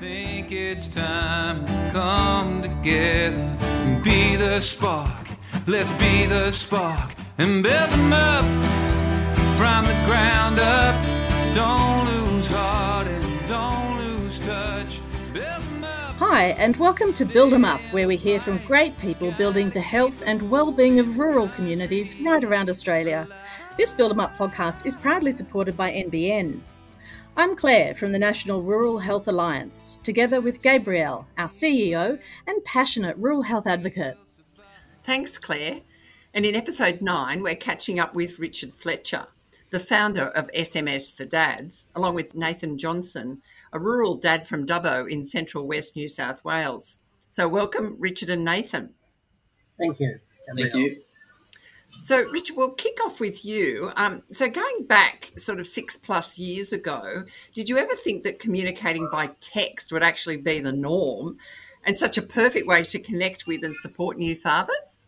think it's time to come together and be the spark. Let's be the spark and build them up from the ground up. Don't lose heart and don't lose touch. Hi, and welcome to Build 'em Up, where we hear from great people building the health and well-being of rural communities right around Australia. This Build 'em Up podcast is proudly supported by NBN. I'm Claire from the National Rural Health Alliance, together with Gabrielle, our CEO and passionate rural health advocate. Thanks, Claire. And in episode nine, we're catching up with Richard Fletcher, the founder of SMS for Dads, along with Nathan Johnson, a rural dad from Dubbo in central west New South Wales. So, welcome, Richard and Nathan. Thank you. Thank you. So, Richard, we'll kick off with you. Um, so, going back sort of six plus years ago, did you ever think that communicating by text would actually be the norm and such a perfect way to connect with and support new fathers?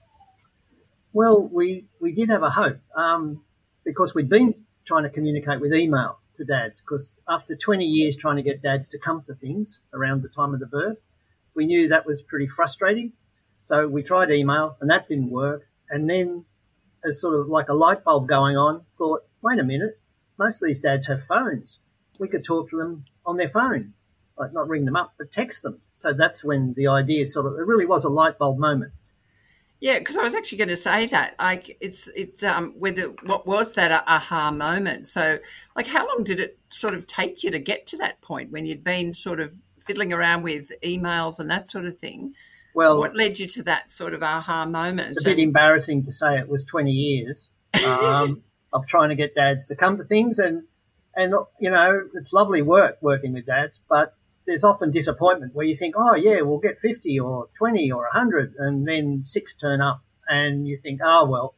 Well, we, we did have a hope um, because we'd been trying to communicate with email to dads because after 20 years trying to get dads to come to things around the time of the birth, we knew that was pretty frustrating. So we tried email and that didn't work. And then, as sort of like a light bulb going on, thought, wait a minute, most of these dads have phones. We could talk to them on their phone, like not ring them up, but text them. So that's when the idea sort of, it really was a light bulb moment. Yeah, because I was actually going to say that. Like, it's it's um whether what was that aha moment? So, like, how long did it sort of take you to get to that point when you'd been sort of fiddling around with emails and that sort of thing? Well, What led you to that sort of aha moment? It's a bit embarrassing to say it was 20 years um, of trying to get dads to come to things, and and you know it's lovely work working with dads, but there's often disappointment where you think, oh yeah, we'll get 50 or 20 or 100, and then six turn up, and you think, oh well,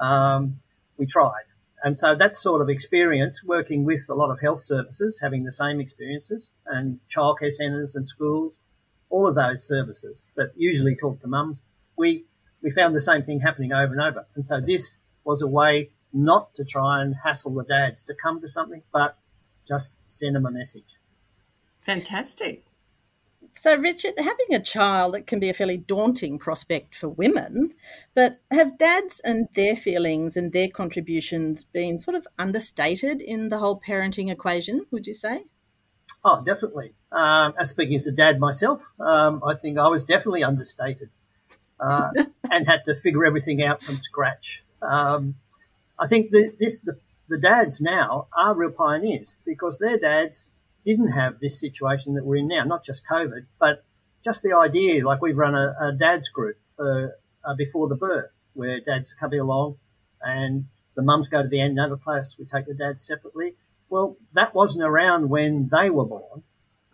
um, we tried. And so that sort of experience, working with a lot of health services, having the same experiences, and childcare centres and schools, all of those services that usually talk to mums, we we found the same thing happening over and over. And so this was a way not to try and hassle the dads to come to something, but just send them a message. Fantastic. So, Richard, having a child it can be a fairly daunting prospect for women, but have dads and their feelings and their contributions been sort of understated in the whole parenting equation, would you say? Oh, definitely. Um, as speaking as a dad myself, um, I think I was definitely understated uh, and had to figure everything out from scratch. Um, I think the, this the, the dads now are real pioneers because their dads didn't have this situation that we're in now, not just COVID, but just the idea. Like we've run a, a dads group for uh, before the birth, where dads are coming along, and the mums go to the antenatal class. We take the dads separately. Well, that wasn't around when they were born,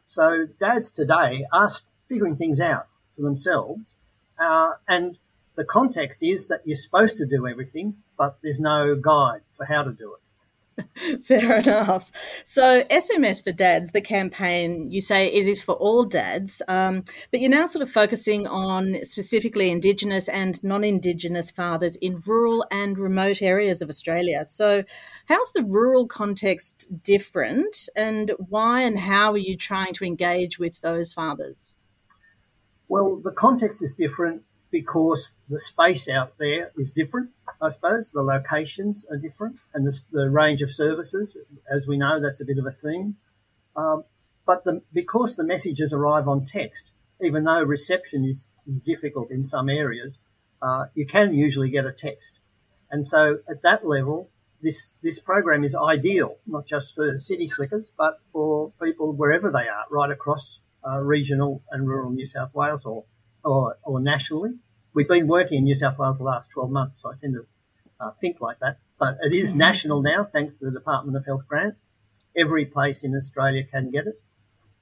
so dads today are figuring things out for themselves, uh, and the context is that you're supposed to do everything, but there's no guide for how to do it. Fair enough. So, SMS for Dads, the campaign, you say it is for all dads, um, but you're now sort of focusing on specifically Indigenous and non Indigenous fathers in rural and remote areas of Australia. So, how's the rural context different, and why and how are you trying to engage with those fathers? Well, the context is different because the space out there is different. I suppose the locations are different, and the, the range of services, as we know, that's a bit of a theme. Um, but the, because the messages arrive on text, even though reception is, is difficult in some areas, uh, you can usually get a text. And so at that level, this, this program is ideal, not just for city slickers, but for people wherever they are, right across uh, regional and rural New South Wales or, or, or nationally. We've been working in New South Wales the last 12 months, so I tend to uh, think like that. But it is national now, thanks to the Department of Health grant. Every place in Australia can get it.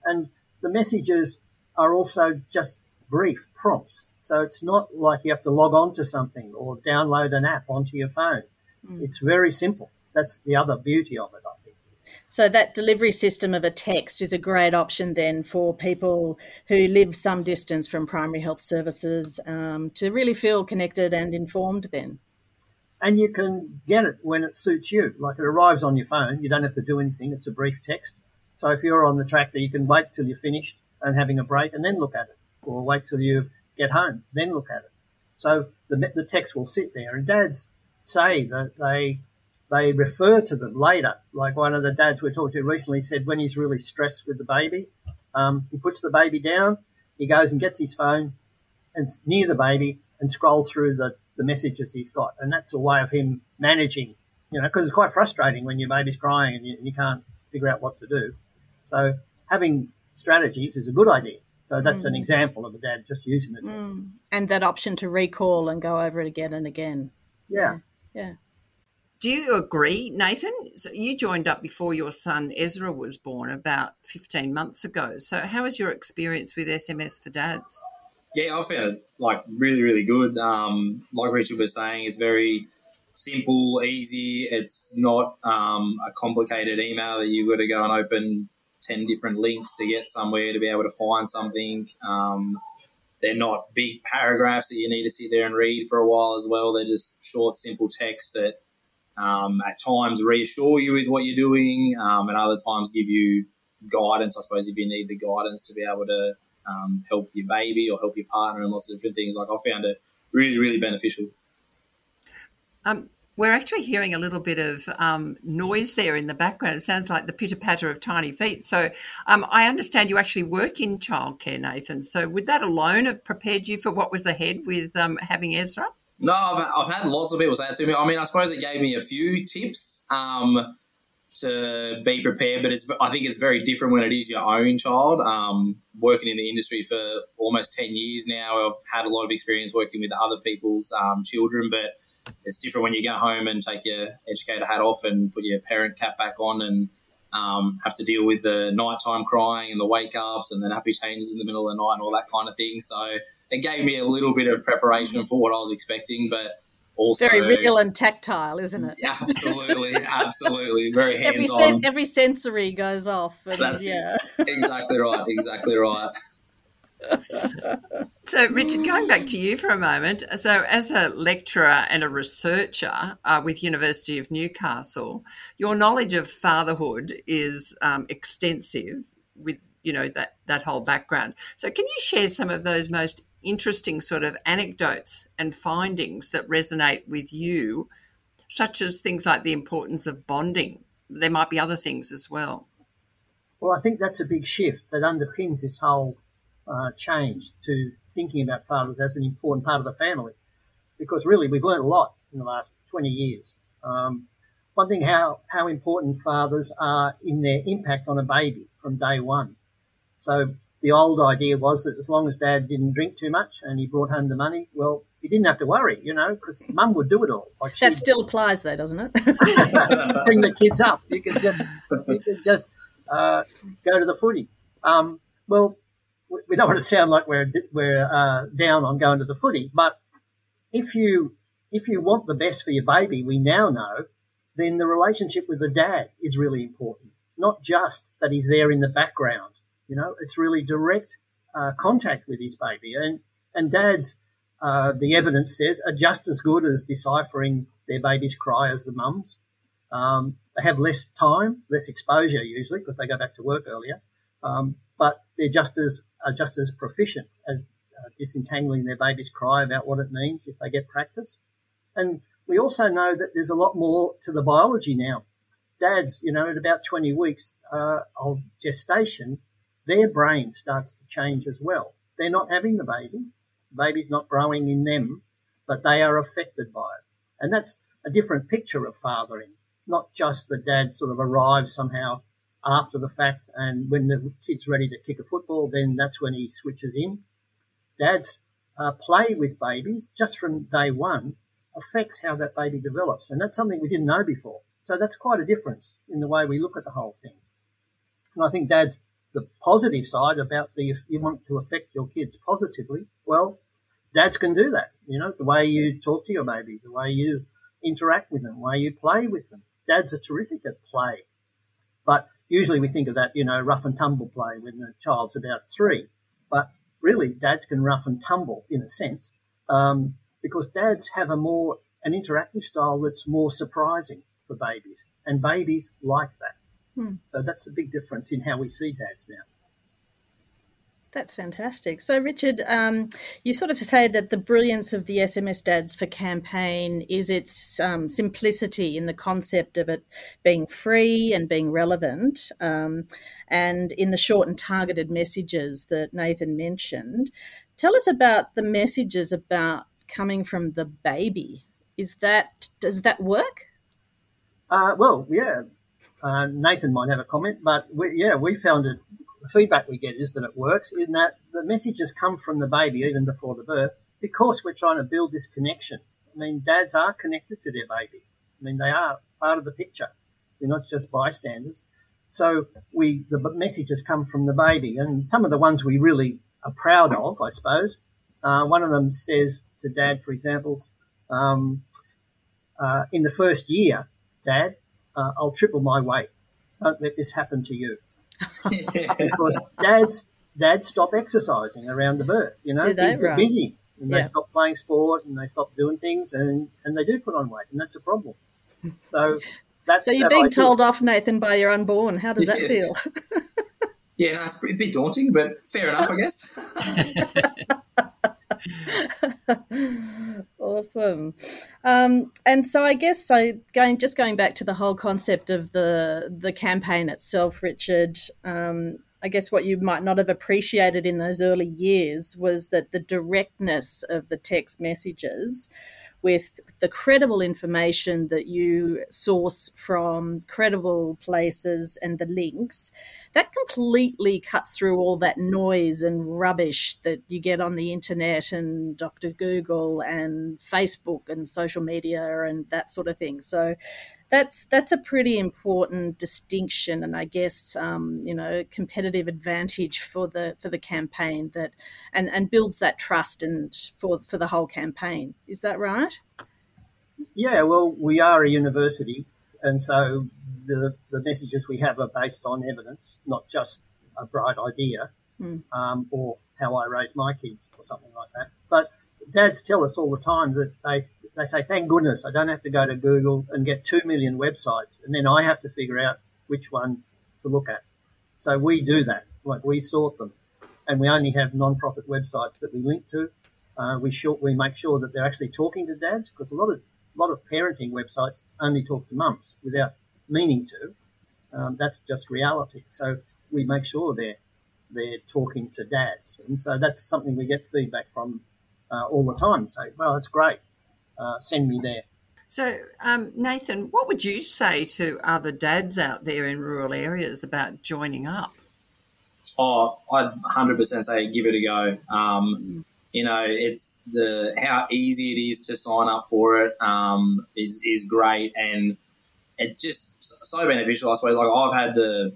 And the messages are also just brief prompts. So it's not like you have to log on to something or download an app onto your phone. It's very simple. That's the other beauty of it, I think. So that delivery system of a text is a great option then for people who live some distance from primary health services um, to really feel connected and informed then. And you can get it when it suits you. Like it arrives on your phone. You don't have to do anything. It's a brief text. So if you're on the tractor, you can wait till you're finished and having a break and then look at it, or wait till you get home, then look at it. So the, the text will sit there, and dads say that they they refer to them later. Like one of the dads we talked to recently said when he's really stressed with the baby, um, he puts the baby down, he goes and gets his phone and near the baby and scrolls through the, the messages he's got. And that's a way of him managing, you know, because it's quite frustrating when your baby's crying and you, and you can't figure out what to do. So having strategies is a good idea. So that's mm. an example of a dad just using it. Mm. And that option to recall and go over it again and again. Yeah. Yeah. Do you agree, Nathan? So you joined up before your son Ezra was born about 15 months ago. So how was your experience with SMS for dads? Yeah, I found it like really, really good. Um, like Richard was saying, it's very simple, easy. It's not um, a complicated email that you've got to go and open 10 different links to get somewhere to be able to find something. Um, they're not big paragraphs that you need to sit there and read for a while as well. They're just short, simple text that um, at times reassure you with what you're doing um, and other times give you guidance, I suppose, if you need the guidance to be able to um, help your baby or help your partner and lots of different things. Like I found it really, really beneficial. Um, we're actually hearing a little bit of um, noise there in the background. It sounds like the pitter patter of tiny feet. So um, I understand you actually work in childcare, Nathan. So would that alone have prepared you for what was ahead with um, having Ezra? No, I've, I've, had lots of people say that to me. I mean, I suppose it gave me a few tips um, to be prepared, but it's I think it's very different when it is your own child. Um, working in the industry for almost ten years now, I've had a lot of experience working with other people's um, children, but it's different when you go home and take your educator hat off and put your parent cap back on and um, have to deal with the nighttime crying and the wake ups and the nappy changes in the middle of the night and all that kind of thing. So it gave me a little bit of preparation for what I was expecting, but also very real and tactile, isn't it? Absolutely, absolutely, very hands every on. Sen- every sensory goes off. And, That's yeah, exactly right, exactly right so, Richard, going back to you for a moment. So, as a lecturer and a researcher uh, with University of Newcastle, your knowledge of fatherhood is um, extensive. With you know that that whole background. So, can you share some of those most interesting sort of anecdotes and findings that resonate with you, such as things like the importance of bonding? There might be other things as well. Well, I think that's a big shift that underpins this whole uh, change to thinking about fathers as an important part of the family. Because really, we've learned a lot in the last 20 years. Um, one thing, how, how important fathers are in their impact on a baby from day one. So the old idea was that as long as dad didn't drink too much and he brought home the money, well, he didn't have to worry, you know, because mum would do it all. Like that still applies, though, doesn't it? Bring the kids up. You could just, you could just uh, go to the footy. Um, well, we don't want to sound like we're we're uh, down on going to the footy, but if you if you want the best for your baby, we now know, then the relationship with the dad is really important. Not just that he's there in the background, you know, it's really direct uh, contact with his baby, and and dads, uh, the evidence says, are just as good as deciphering their baby's cry as the mums. Um, they have less time, less exposure usually because they go back to work earlier, um, but they're just as are just as proficient at uh, disentangling their baby's cry about what it means if they get practice. And we also know that there's a lot more to the biology now. Dads, you know, at about 20 weeks uh, of gestation, their brain starts to change as well. They're not having the baby, the baby's not growing in them, but they are affected by it. And that's a different picture of fathering, not just the dad sort of arrives somehow after the fact, and when the kid's ready to kick a football, then that's when he switches in. Dads uh, play with babies just from day one affects how that baby develops, and that's something we didn't know before. So that's quite a difference in the way we look at the whole thing. And I think dad's the positive side about the if you want to affect your kids positively, well, dads can do that. You know, the way you talk to your baby, the way you interact with them, the way you play with them. Dads are terrific at play. But usually we think of that, you know, rough and tumble play when the child's about three. But really, dads can rough and tumble in a sense um, because dads have a more an interactive style that's more surprising for babies, and babies like that. Hmm. So that's a big difference in how we see dads now. That's fantastic. So, Richard, um, you sort of say that the brilliance of the SMS Dads for campaign is its um, simplicity in the concept of it being free and being relevant, um, and in the short and targeted messages that Nathan mentioned. Tell us about the messages about coming from the baby. Is that does that work? Uh, well, yeah. Uh, Nathan might have a comment, but we, yeah, we found it the feedback we get is that it works in that the messages come from the baby even before the birth because we're trying to build this connection. I mean, dads are connected to their baby. I mean, they are part of the picture. They're not just bystanders. So we the messages come from the baby, and some of the ones we really are proud of, I suppose. Uh, one of them says to dad, for example, um, uh, in the first year, Dad, uh, I'll triple my weight. Don't let this happen to you because dads dads stop exercising around the birth. You know, things get busy and yeah. they stop playing sport and they stop doing things and, and they do put on weight and that's a problem. So that's so you're being told off, Nathan, by your unborn. How does that yes. feel? yeah, no, it's a bit daunting, but fair enough, I guess. awesome. Um, and so I guess so going just going back to the whole concept of the the campaign itself, Richard. Um, I guess what you might not have appreciated in those early years was that the directness of the text messages with the credible information that you source from credible places and the links, that completely cuts through all that noise and rubbish that you get on the internet and Dr. Google and Facebook and social media and that sort of thing. So that's that's a pretty important distinction, and I guess um, you know competitive advantage for the for the campaign that and and builds that trust and for for the whole campaign. Is that right? Yeah, well, we are a university, and so the the messages we have are based on evidence, not just a bright idea mm. um, or how I raise my kids or something like that. But dads tell us all the time that they they say, thank goodness I don't have to go to Google and get 2 million websites. And then I have to figure out which one to look at. So we do that. Like we sort them. And we only have non-profit websites that we link to. Uh, we, short, we make sure that they're actually talking to dads because a lot of lot of parenting websites only talk to mums without meaning to. Um, that's just reality. So we make sure they're they're talking to dads, and so that's something we get feedback from uh, all the time. Say, well, that's great uh, send me there. So, um, Nathan, what would you say to other dads out there in rural areas about joining up? Oh, I'd 100% say give it a go. Um, you know, it's the how easy it is to sign up for it um, is is great, and it just so beneficial. I suppose. Like I've had the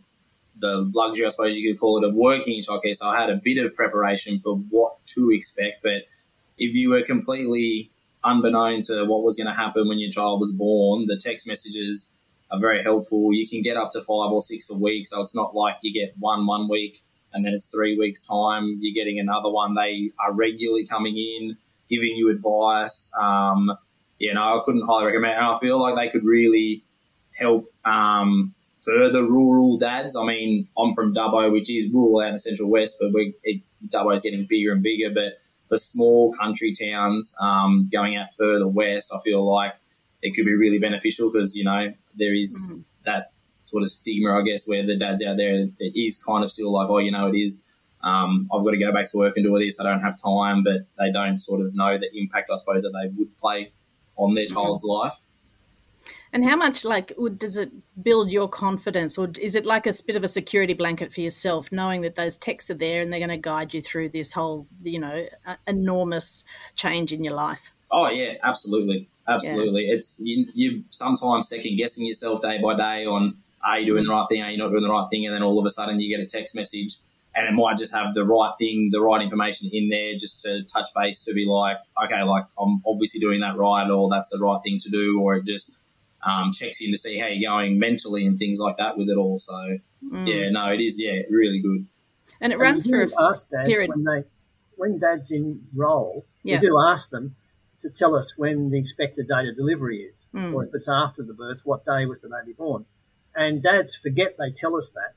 the luxury, I suppose you could call it, of working in childcare, so I had a bit of preparation for what to expect. But if you were completely unbeknown to what was going to happen when your child was born, the text messages are very helpful. You can get up to five or six a week, so it's not like you get one one week and then it's three weeks time. You're getting another one. They are regularly coming in, giving you advice. Um, you know, I couldn't highly recommend, and I feel like they could really help um, further rural dads. I mean, I'm from Dubbo, which is rural out in the central west, but we it, is getting bigger and bigger. But for small country towns um, going out further west, I feel like it could be really beneficial because, you know, there is mm-hmm. that sort of stigma, I guess, where the dads out there, it is kind of still like, oh, you know, it is. Um, I've got to go back to work and do all this. I don't have time, but they don't sort of know the impact, I suppose, that they would play on their mm-hmm. child's life. And how much like does it build your confidence, or is it like a bit of a security blanket for yourself, knowing that those texts are there and they're going to guide you through this whole, you know, enormous change in your life? Oh yeah, absolutely, absolutely. Yeah. It's you, you sometimes second guessing yourself day by day on are you doing the right thing, are you not doing the right thing, and then all of a sudden you get a text message and it might just have the right thing, the right information in there just to touch base to be like, okay, like I'm obviously doing that right, or that's the right thing to do, or it just um, checks in to see how you're going mentally and things like that with it all. So mm. yeah, no, it is yeah really good. And it runs for a period. When, they, when dads enroll, yeah. we do ask them to tell us when the expected date of delivery is, mm. or if it's after the birth, what day was the baby born. And dads forget they tell us that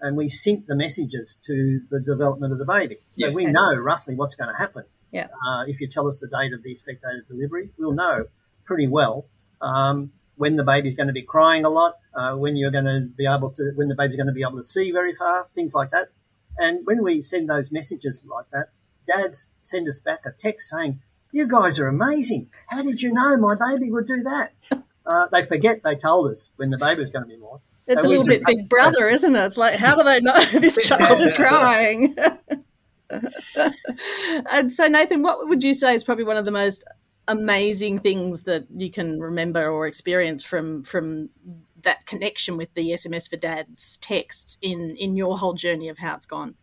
and we sync the messages to the development of the baby. So Yeah. we know roughly what's going to happen. Yeah. Uh, if you tell us the date of the expected delivery, we'll know pretty well um, when the baby's going to be crying a lot, uh, when you're going to be able to, when the baby's going to be able to see very far, things like that. And when we send those messages like that, dads send us back a text saying, "You guys are amazing. How did you know my baby would do that?" Uh, they forget they told us when the baby was going to be born. It's So a little bit Big Brother, isn't it? It's like, how do they know this child is crying? and so, Nathan, what would you say is probably one of the most amazing things that you can remember or experience from from that connection with the SMS for Dads texts in in your whole journey of how it's gone?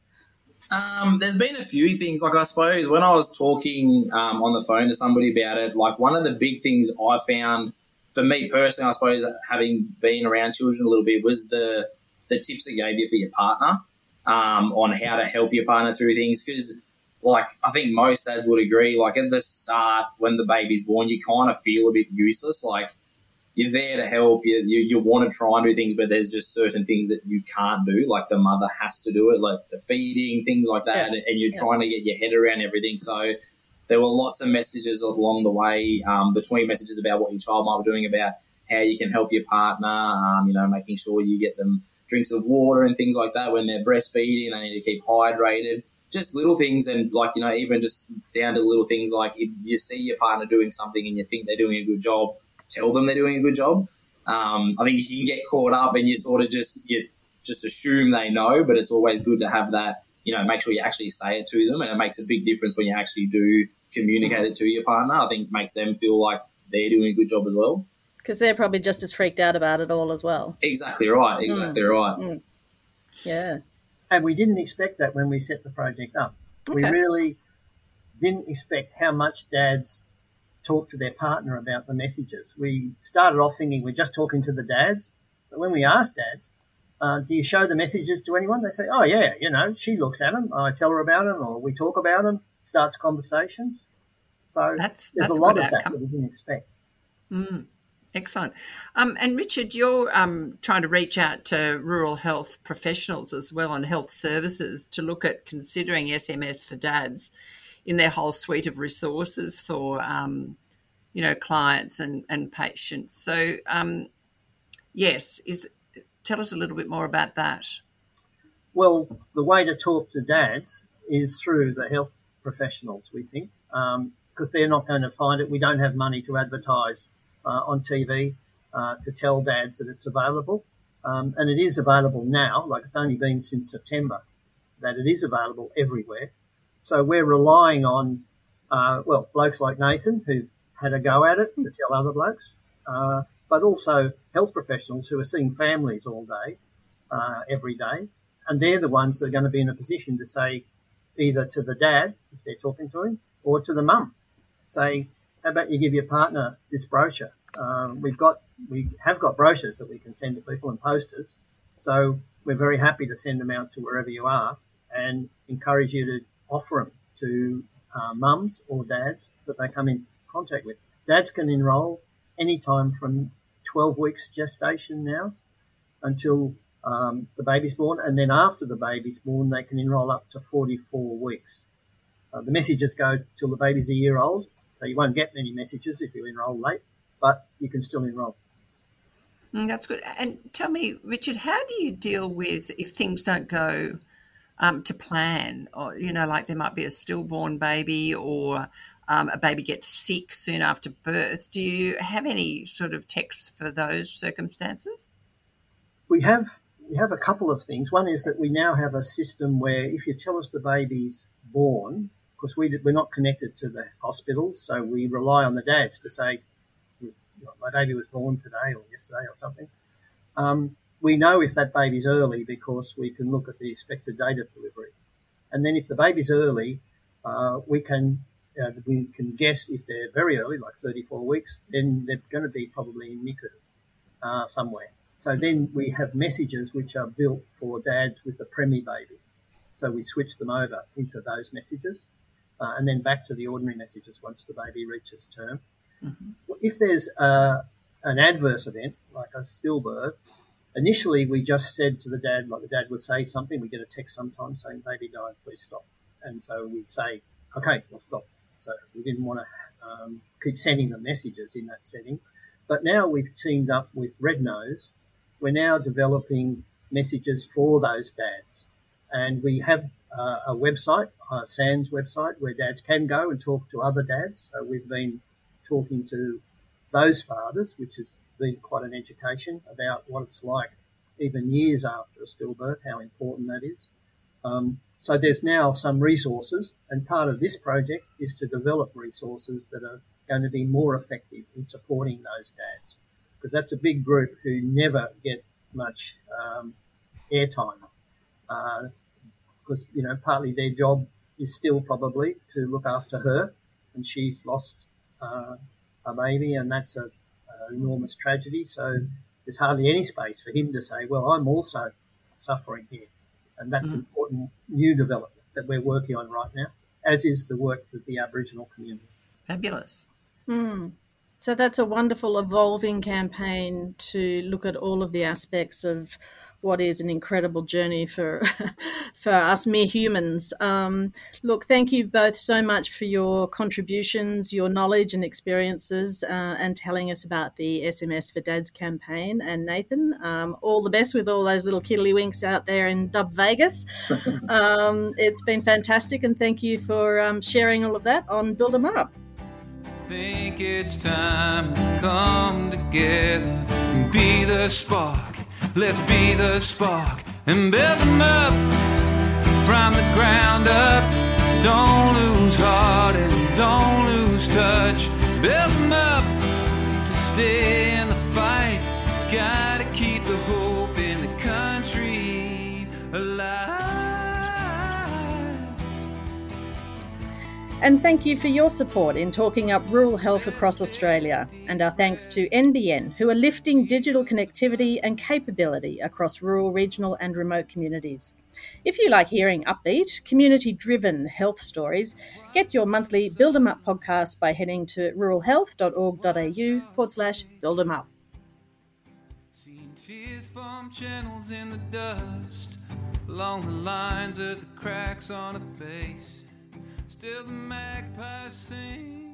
Um, there's been a few things. Like I suppose when I was talking um, on the phone to somebody about it, like one of the big things I found for me personally, I suppose having been around children a little bit, was the the tips they gave you for your partner um, on how to help your partner through things. Because, like, I think most dads would agree. Like at the start, when the baby's born, you kind of feel a bit useless. Like you're there to help. You, you you want to try and do things, but there's just certain things that you can't do. Like the mother has to do it, like the feeding, things like that, Yeah. and you're Yeah. trying to get your head around everything. So there were lots of messages along the way, um, between messages about what your child might be doing, about how you can help your partner, um, you know, making sure you get them drinks of water and things like that when they're breastfeeding. They need to keep hydrated. Just little things, and like you know, even just down to little things like if you see your partner doing something and you think they're doing a good job, tell them they're doing a good job. Um, I think you get caught up and you sort of just you just assume they know, but it's always good to have that. You know, make sure you actually say it to them, and it makes a big difference when you actually do communicate it to your partner. I think makes them feel like they're doing a good job as well. Because they're probably just as freaked out about it all as well. Exactly right. Exactly right. Yeah. And we didn't expect that when we set the project up. We really didn't expect how much dads talk to their partner about the messages. We started off thinking we're just talking to the dads, but when we asked dads, uh, do you show the messages to anyone? They say, oh, yeah, you know, she looks at them, I tell her about them, or we talk about them, starts conversations. So That's there's that's a lot of that outcome. that we didn't expect. Excellent. Um, and Richard, you're um, trying to reach out to rural health professionals as well and health services to look at considering SMS for dads in their whole suite of resources for, um, you know, clients and, and patients. So, um, yes, is tell us a little bit more about that. Well, the way to talk to dads is through the health professionals, we think, because they're not going to find it. We don't have money to advertise on TV uh, to tell dads that it's available. Um, and it is available now, like it's only been since September that it is available everywhere. So we're relying on, uh, well, blokes like Nathan who had a go at it to tell other blokes, uh, but also health professionals who are seeing families all day, uh, every day, and they're the ones that are going to be in a position to say either to the dad if they're talking to him or to the mum, say, "How about you give your partner this brochure? Um, we've got we have got brochures that we can send to people and posters, so we're very happy to send them out to wherever you are and encourage you to offer them to uh, mums or dads that they come in contact with. Dads can enrol anytime from 12 weeks gestation now until um, the baby's born, and then after the baby's born, they can enrol up to 44 weeks. Uh, the messages go till the baby's a year old, so you won't get many messages if you enrol late, but you can still enrol. Mm, that's good. And tell me, Richard, how do you deal with if things don't go um, to plan? Or, you know, like there might be a stillborn baby or um, a baby gets sick soon after birth. Do you have any sort of texts for those circumstances? We have we have a couple of things. One is that we now have a system where if you tell us the baby's born, because we, we're not connected to the hospitals, so we rely on the dads to say, "You know, my baby was born today or yesterday or something. Um, we know if that baby's early because we can look at the expected date of delivery. And then if the baby's early, uh, we can uh, we can guess if they're very early, like 34 weeks, then they're going to be probably in NICU uh, somewhere. So then we have messages which are built for dads with a preemie baby. So we switch them over into those messages uh, and then back to the ordinary messages once the baby reaches term. If there's uh, an adverse event, like a stillbirth, initially we just said to the dad, like the dad would say something, we get a text sometimes saying, baby died, please stop. And so we'd say, okay, we'll stop. So we didn't want to um, keep sending the messages in that setting. But now we've teamed up with Red Nose. We're now developing messages for those dads. And we have uh, a website, uh, Sands website, where dads can go and talk to other dads. So we've been talking to those fathers, which has been quite an education about what it's like even years after a stillbirth, how important that is. Um, so there's now some resources, and part of this project is to develop resources that are going to be more effective in supporting those dads, because that's a big group who never get much um, airtime. Uh, because you know partly their job is still probably to look after her, and she's lost a baby, and that's a, a, enormous tragedy. So there's hardly any space for him to say, "Well, I'm also suffering here," and that's mm-hmm. important new development that we're working on right now, as is the work for the Aboriginal community. Fabulous. Mm. So that's a wonderful evolving campaign to look at all of the aspects of what is an incredible journey for for us mere humans. Um, look, thank you both so much for your contributions, your knowledge and experiences, uh, and telling us about the SMS for Dads campaign. And Nathan, um, all the best with all those little kiddlywinks out there in Dub Vegas. um, it's been fantastic, and thank you for um, sharing all of that on Build 'em Up think it's time to come together and be the spark. Let's be the spark and build them up from the ground up. Don't lose heart and don't lose touch. Build them up to stay in the fight. Gotta keep the hope in the country alive. And thank you for your support in talking up rural health across Australia. And our thanks to NBN, who are lifting digital connectivity and capability across rural, regional, and remote communities. If you like hearing upbeat, community driven health stories, get your monthly Build 'em Up podcast by heading to ruralhealth.org.au forward slash build 'em up. tears from channels in the dust along the lines of the cracks on a face. Still the magpies sing.